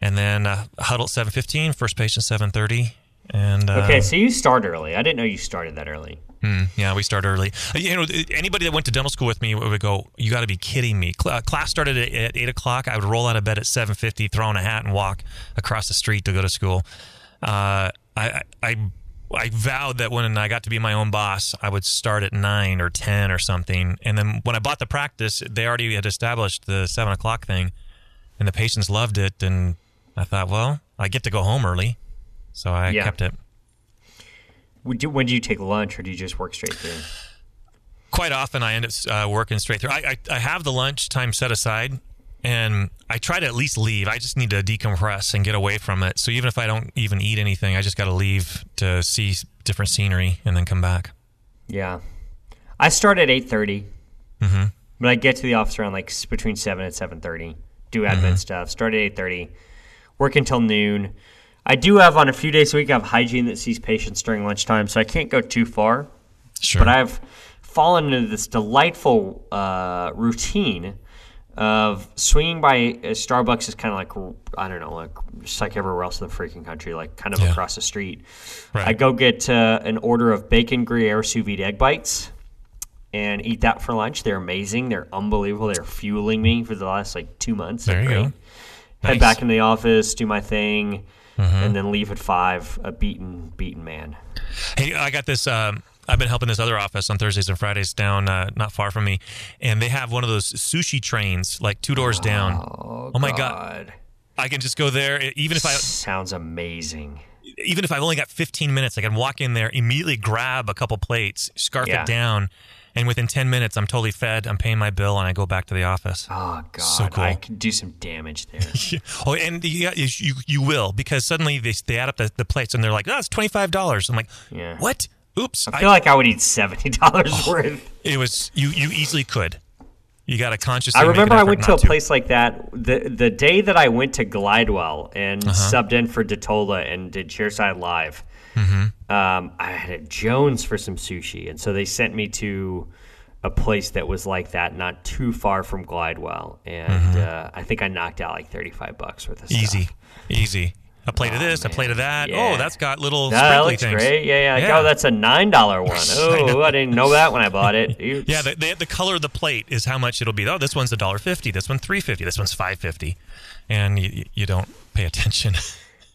And then uh, huddle at seven fifteen. First patient seven thirty. And uh, Okay, so you start early. I didn't know you started that early. Mm, yeah, we start early. Uh, You know, anybody that went to dental school with me would go, "You got to be kidding me!" Cl- uh, class started at, at eight o'clock. I would roll out of bed at seven fifty, throw on a hat, and walk across the street to go to school. Uh, I, I I vowed that when I got to be my own boss, I would start at nine or ten or something. And then when I bought the practice, they already had established the seven o'clock thing, and the patients loved it. And I thought, well, I get to go home early, so I Yeah. kept it. Would you, when do you take lunch, or do you just work straight through? quite often I end up uh, working straight through. I, I, I have the lunch time set aside, and I try to at least leave. I just need to decompress and get away from it. So even if I don't even eat anything, I just got to leave to see different scenery and then come back. Yeah, I start at eight Mm-hmm. but I get to the office around like between seven and seven thirty. Do admin Mm-hmm. stuff. Start at eight thirty. Work until noon. I do have on a few days a week. I have hygiene that sees patients during lunchtime, so I can't go too far. Sure. But I've fallen into this delightful uh, routine of swinging by uh, Starbucks is kind of like I don't know, like just like everywhere else in the freaking country, like kind of Yeah. across the street. Right. I go get uh, an order of bacon Gruyere sous vide egg bites and eat that for lunch. They're amazing. They're unbelievable. They're fueling me for the last like two months. There you go. great. Head Nice. back in the office, do my thing, Mm-hmm. and then leave at five. A beaten, beaten man. Hey, I got this. Um, I've been helping this other office on Thursdays and Fridays down uh, not far from me, and they have one of those sushi trains like two doors down. Oh, Oh my God. I can just go there, even if I Sounds amazing. even if I've only got 15 minutes, I can walk in there, immediately grab a couple plates, scarf Yeah. it down, and within 10 minutes, I'm totally fed. I'm paying my bill, and I go back to the office. Oh God, So cool. I can do some damage there. [LAUGHS] oh, and you, you you will because suddenly they, they add up the, the plates and they're like, "Oh, it's twenty five dollars." I'm like, Yeah. "What? Oops!" I feel like I would eat seventy [LAUGHS] dollars worth. it was you. You easily could. You got to consciously. I remember I went to a not place like that the the day that I went to Glidewell and Uh-huh. subbed in for DiTolla and did Chairside Live. Mm-hmm. Um, I had at Jones for some sushi, and so they sent me to a place that was like that, not too far from Glidewell, and uh, I think I knocked out like thirty five bucks worth of stuff. Mm-hmm. Easy, easy. A plate of this, a plate of that. Yeah. Oh, that's got little That sprinkly looks things. great. Yeah, yeah. Like, Yeah. oh, that's a nine dollar one. [LAUGHS] Oh, I didn't know that when I bought it. [LAUGHS] Yeah, the, the, the color of the plate is how much it'll be. Oh, this one's a dollar fifty. This one's three fifty. This one's five fifty, and you, you don't pay attention. [LAUGHS]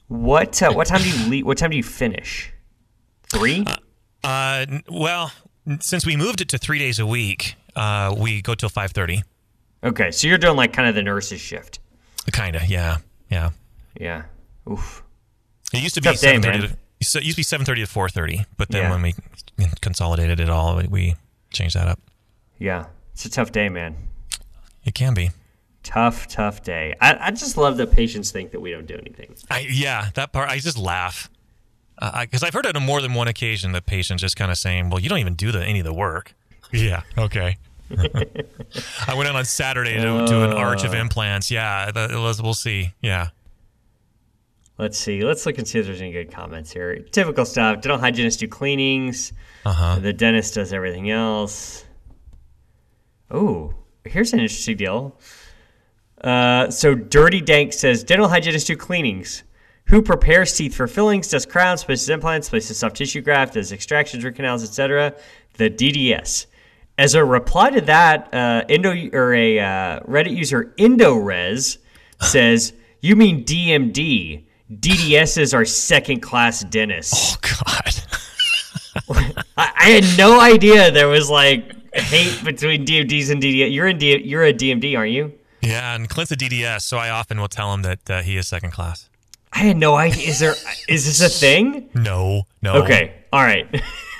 What uh, what time do you leave? What time do you finish? Three. Uh, n- well, since we moved it to three days a week, uh, we go till five thirty. Okay, so you're doing like kind of the nurse's shift. Kinda, yeah, yeah. Yeah. Oof. It used to be seven thirty. to so It used to be seven thirty to four thirty, but then Yeah. when we consolidated it all, we- changed that up. Yeah. It's a tough day, man. It can be. Tough, tough day. I, I just love that patients think that we don't do anything. I yeah, that part I just laugh because I've heard it on more than one occasion. The patients just kind of saying, "Well, you don't even do the, any of the work." Yeah. Okay. [LAUGHS] I went in on Saturday to, to an arch of uh. implants. Yeah, that, was, we'll see. Yeah. Let's see. Let's look and see if there's any good comments here. Typical stuff. Dental hygienists do cleanings. Uh huh. The dentist does everything else. Oh, here's an interesting deal. Uh, so Dirty Dank says dental hygienists do cleanings. Who prepares teeth for fillings, does crowns, places implants, places soft tissue graft, does extractions, root canals, etc. The DDS. As a reply to that, uh, Indo or a uh, Reddit user IndoRes says, "You mean DMD? DDSs are second class dentists." Oh God. [LAUGHS] I, I had no idea there was like hate between DMDs and DDS. You're in D, you're a DMD, aren't you? Yeah, and Clint's a DDS, so I often will tell him that uh, he is second class. I had no idea. Is there? Is this a thing? No, no. Okay. All right. [LAUGHS]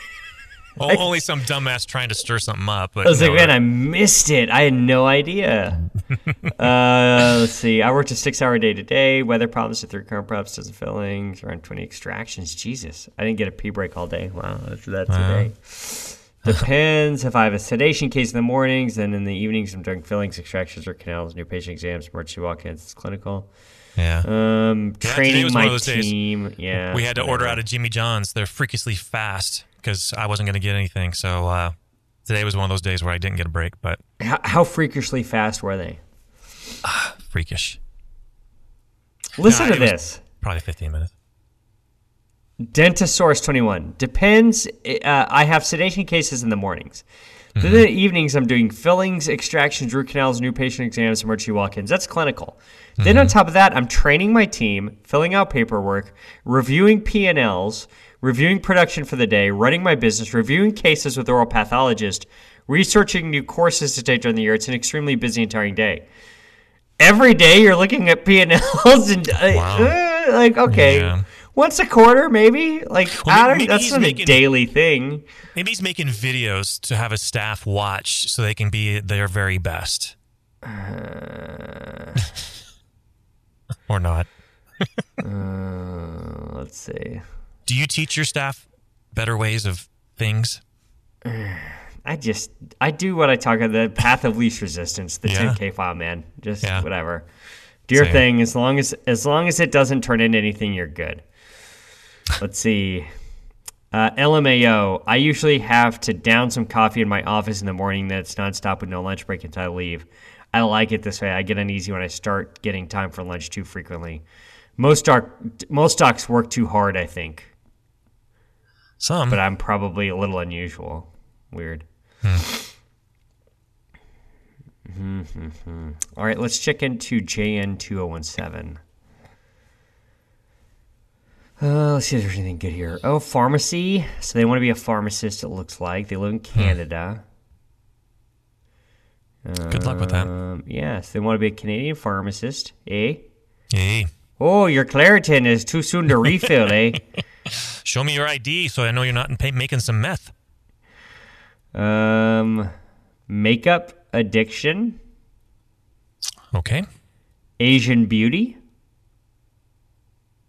O- only some dumbass trying to stir something up. But I was like, man, I missed it. I had no idea. [LAUGHS] uh, let's see. I worked a six-hour day today. Weather problems to three current props, dozen fillings, around twenty extractions. Jesus, I didn't get a pee break all day. Wow, that's that today. Depends if I have a sedation case in the mornings, then in the evenings I'm doing fillings, extractions, or canals, new patient exams, emergency walk-ins. It's clinical. Yeah. Um, today training was one my of those days. Yeah, we had to order out of Jimmy John's. They're freakishly fast because I wasn't going to get anything. So uh, today was one of those days where I didn't get a break, but How, how freakishly fast were they? [SIGHS] freakish. Listen Nah, to this. Probably 15 minutes. Dentasaurus 21. Depends. Uh, I have sedation cases in the mornings. Then in the evenings, I'm doing fillings, extractions, root canals, new patient exams, emergency walk ins. That's clinical. Then on top of that, I'm training my team, filling out paperwork, reviewing P&Ls, reviewing production for the day, running my business, reviewing cases with oral pathologist, researching new courses to take during the year. It's an extremely busy and tiring day. Every day you're looking at P&Ls and uh, Wow. uh, like, okay, Yeah. Once a quarter, maybe. Like, Well, I don't, maybe that's not making- a daily thing. Maybe he's making videos to have his staff watch so they can be their very best. [LAUGHS] or not. Uh, let's see. Do you teach your staff better ways of things? [SIGHS] I just, I do what I talk about the path of least resistance, the Yeah. 10K file, man. Just Yeah. whatever. Do your Same. thing as long as as long as it doesn't turn into anything. You're good. Let's see. Uh, LMAO. I usually have to down some coffee in my office in the morning. That's nonstop with no lunch break until I leave. I like it this way. I get uneasy when I start getting time for lunch too frequently. Most doc, most docs work too hard. I think, Some. but I'm probably a little unusual. Weird. Mhm. [LAUGHS] All right, let's check into JN2017. Uh, let's see if there's anything good here. Oh, pharmacy. So they want to be a pharmacist, it looks like. They live in Canada. Good luck with that. Um, yes, they want to be a Canadian pharmacist, eh? Hey, Oh, your Claritin is too soon to refill, eh? [LAUGHS] show me your ID so I know you're not making some meth. Um, makeup addiction, Okay. Asian beauty.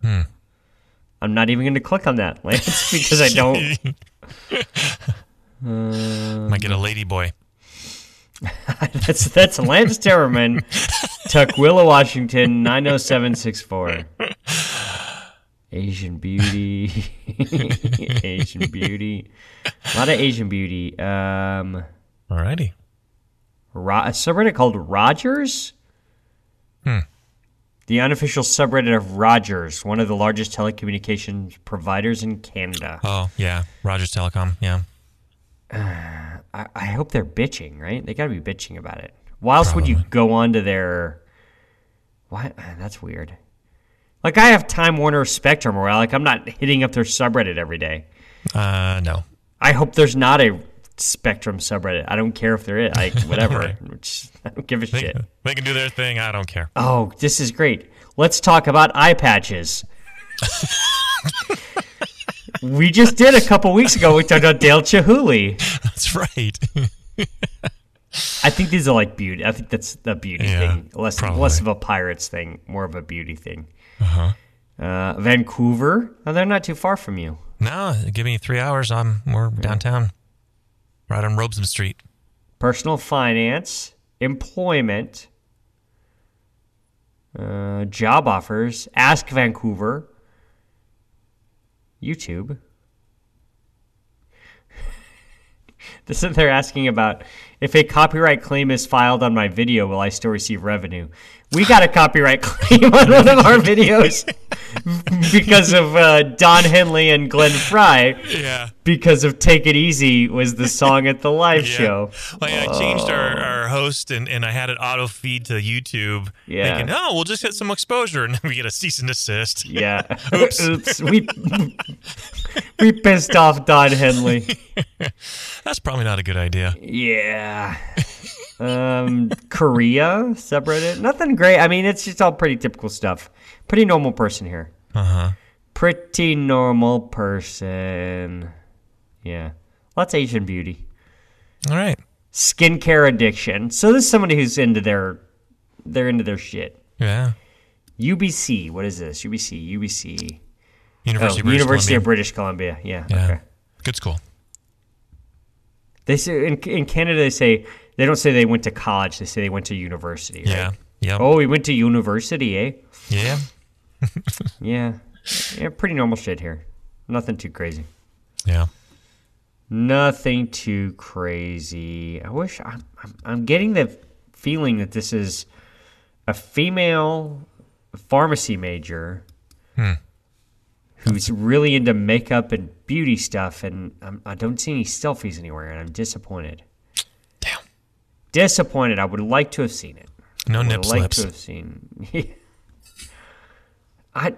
Hmm. I'm not even going to click on that, Lance, [LAUGHS] because I don't. [LAUGHS] Might get a lady boy. [LAUGHS] That's that's Lance Timmerman, Tukwila, Washington, nine zero seven six four. Asian beauty, Asian beauty, a lot of Asian beauty. Um, Alrighty. Ro- a subreddit called Rogers. Hmm. The unofficial subreddit of Rogers, one of the largest telecommunications providers in Canada. Oh, yeah. Rogers Telecom. Yeah. [SIGHS] I, I hope they're bitching, right? They got to be bitching about it. Why else would you go onto their? Why? [SIGHS] That's weird. Like I have Time Warner Spectrum, where like I'm not hitting up their subreddit every day. Uh, no. I hope there's not a Spectrum subreddit. I don't care if they're there is. Like [LAUGHS] whatever. Which, [LAUGHS] I don't give a They, shit. they can do their thing. I don't care. Oh, this is great. Let's talk about eye patches. [LAUGHS] we just did a couple weeks ago. We talked about Dale Chihuly. That's right. I think these are like beauty. I think that's a beauty Yeah, thing, less probably. less of a pirates thing, more of a beauty thing. Uh-huh. Vancouver. Oh, they're not too far from you. no, give me three hours. I'm we're downtown, right on Robson Street. Personal finance, employment, uh, job offers. Ask Vancouver. YouTube. [LAUGHS] This is they're asking about if a copyright claim is filed on my video, will I still receive revenue? We got a copyright [LAUGHS] claim on one of our videos [LAUGHS] because of uh, Don Henley and Glenn Frey. Yeah. Because of "Take It Easy" was the song at the live show. Like I changed our, our host and, and I had it auto feed to YouTube. Yeah. Thinking, oh, we'll just get some exposure and then we get a cease and desist. Yeah. [LAUGHS] Oops. We we pissed off Don Henley. [LAUGHS] That's probably not a good idea. Yeah. Um, Korea subreddit. Nothing great. I mean, it's just all pretty typical stuff. Pretty normal person here. Uh huh. Pretty normal person. Yeah. Lots of Asian beauty. All right. Skincare addiction. So this is somebody who's into their they're into their shit. Yeah. UBC. What is this? UBC. UBC. University, oh, of British University Columbia. of British Columbia. Yeah. Yeah. Okay. Good school. They say in, in Canada they say they don't say they went to college. They say they went to university. Right? Yeah. Yep. Oh, we went to university, eh? Yeah. Yeah. Yeah. Pretty normal shit here. Nothing too crazy. Yeah. Nothing too crazy. I wish I'm, I'm, I'm getting the feeling that this is a female pharmacy major hmm. who's really into makeup and beauty stuff, and I'm, I don't see any selfies anywhere, and I'm disappointed. Damn. Disappointed. I would like to have seen it. No I would nip like slips. to have seen. [LAUGHS] I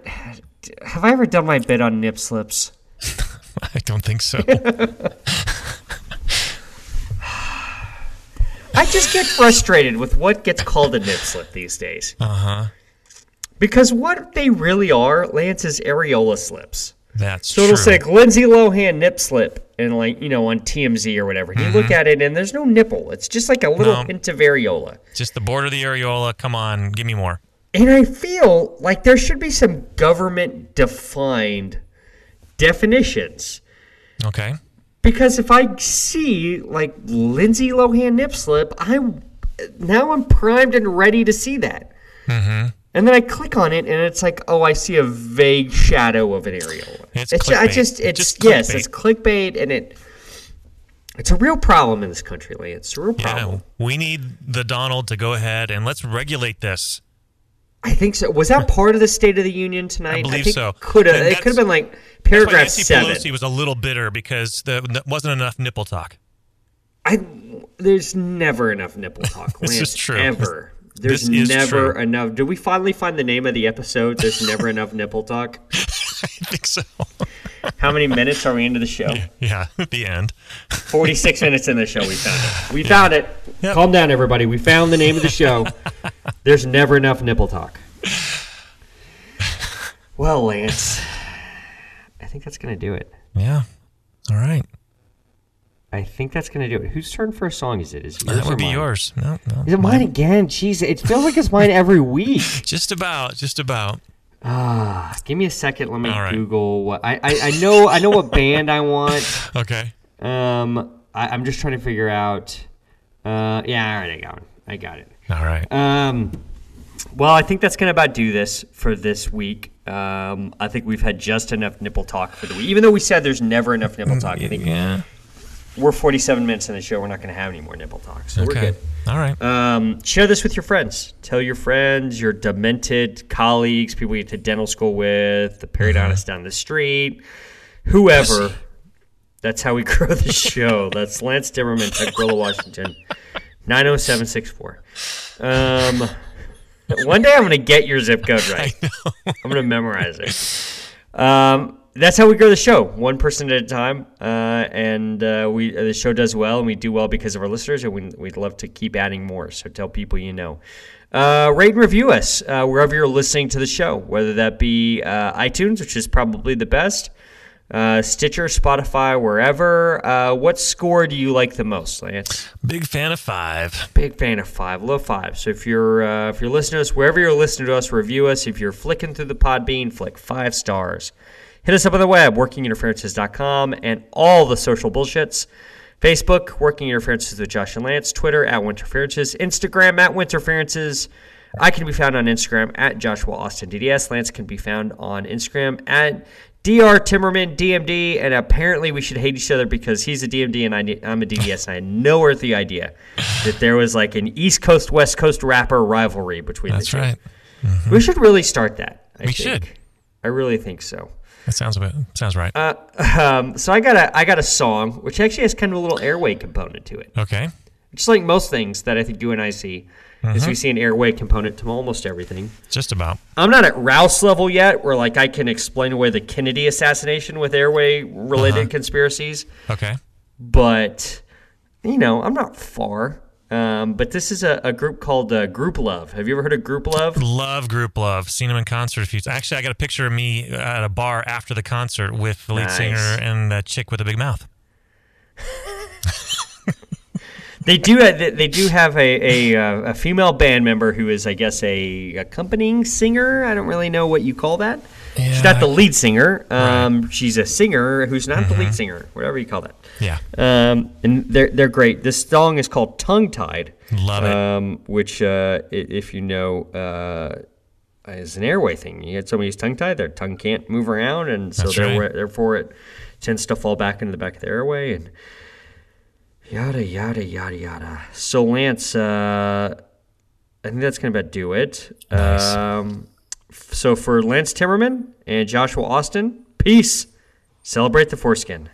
have I ever done my bit on nip slips? [LAUGHS] I don't think so. [LAUGHS] I just get frustrated with what gets called a nip slip these days. Uh huh. Because what they really are, Lance, is areola slips. That's true. So it'll say like, Lindsay Lohan nip slip, and like you know on TMZ or whatever. You look at it and there's no nipple. It's just like a little Mm-hmm. No. hint of areola. Just the border of the areola. Come on, give me more. And I feel like there should be some government defined definitions. Okay. Because if I see like Lindsay Lohan nip slip, I'm now I'm primed and ready to see that. Mm-hmm. And then I click on it, and it's like, oh, I see a vague shadow of an aerial. It's I clickbait. just, it's Just yes, clickbait. it's clickbait, and it, it's a real problem in this country, Lee. It's a real problem. Yeah. We need the Donald to go ahead and let's regulate this. I think so. Was that part of the State of the Union tonight? I believe think so. Could have. It could have been like paragraph Nancy seven. Pelosi was a little bitter because there wasn't enough nipple talk. I there's never enough nipple [LAUGHS] talk. This is true. Ever. There's never true. enough. Did we finally find the name of the episode? There's never enough nipple talk. [LAUGHS] I think so. [LAUGHS] How many minutes are we into the show? [LAUGHS] yeah, the end. 46 minutes in the show, we found it. We found it. Yep. Calm down, everybody. We found the name of the show. [LAUGHS] There's never enough nipple talk. Well, Lance, I think that's going to do it. Yeah. All right. I think that's going to do it. Whose turn for a song is it? Is it yours That would be mine? yours. No, no. Is it mine again? Jeez, it feels like it's mine every week. [LAUGHS] Just about. Just about. Ah, give me a second. Let me right. Google what I, I I know. I know what band I want. [LAUGHS] Okay. Um, I, I'm just trying to figure out. Uh, yeah, all right, I got it. I got it. All right. Um, well, I think that's going to about do this for this week. Um, I think we've had just enough nipple talk for the week. Even though we said there's never enough nipple talk, I think yeah. We're 47 minutes in the show. We're not going to have any more nipple talk, so we're good. All right. Um, share this with your friends. Tell your friends, your demented colleagues, people you went to dental school with, the periodontist down the street, whoever. That's how we [LAUGHS] grow the show. That's Lance Timmerman, Tukwila, Washington, 90764. Um, one day I'm going to get your zip code right. [LAUGHS] I'm going to memorize it. Um, that's how we grow the show, one person at a time, uh, and uh, we the show does well, and we do well because of our listeners, and we, we'd love to keep adding more. So tell people you know. Uh, rate and review us uh, wherever you're listening to the show, whether that be uh, iTunes, which is probably the best, uh, Stitcher, Spotify, wherever. Uh, what score do you like the most, Lance? Big fan of five. Big fan of five, love five. So if you're uh, if you're listening to us wherever you're listening to us, review us. If you're flicking through the Podbean, flick five stars. Hit us up on the web, workinginterferences.com, and all the social bullshits. Facebook, Working Interferences with Josh and Lance. Twitter, at Winterferences. Instagram, at Winterferences. I can be found on Instagram at Joshua Austin DDS. Lance can be found on Instagram at Dr. Timmerman DMD. And apparently we should hate each other because he's a DMD and I, I'm a DDS. And I had no earthly idea that there was like an East Coast West Coast rapper rivalry between That's the two. right. We should really start that. I We think. should. I really think so. That sounds a bit. Sounds right. Uh, um, so I got a I got a song which actually has kind of a little airway component to it. okay. Just like most things that I think you and I see, is we mm-hmm. see an airway component to almost everything. Just about. I'm not at Rouse level yet, where like I can explain away the Kennedy assassination with airway related uh-huh. conspiracies, Okay. but you know I'm not far. Um, but this is a, a group called uh, Grouplove. Have you ever heard of Grouplove? Love Grouplove. Seen them in concert a few times. Actually, I got a picture of me at a bar after the concert with the lead Nice. singer and the chick with the big mouth. [LAUGHS] They do. They do have a a, uh, a female band member who is, I guess, a accompanying singer. I don't really know what you call that. She's not the lead singer. Um, She's a singer who's not the lead singer, whatever you call that. Yeah. Um, and they're they're great. This song is called "Tongue Tied." Love it. Um, which, uh, if you know, uh, is an airway thing. You get somebody who's tongue tied, their tongue can't move around, and so right. therefore it tends to fall back into the back of the airway, and yada yada yada yada. So Lance, uh, I think that's gonna about do it. Nice. Um, so for Lance Timmerman and Joshua Austin, peace. Celebrate the foreskin.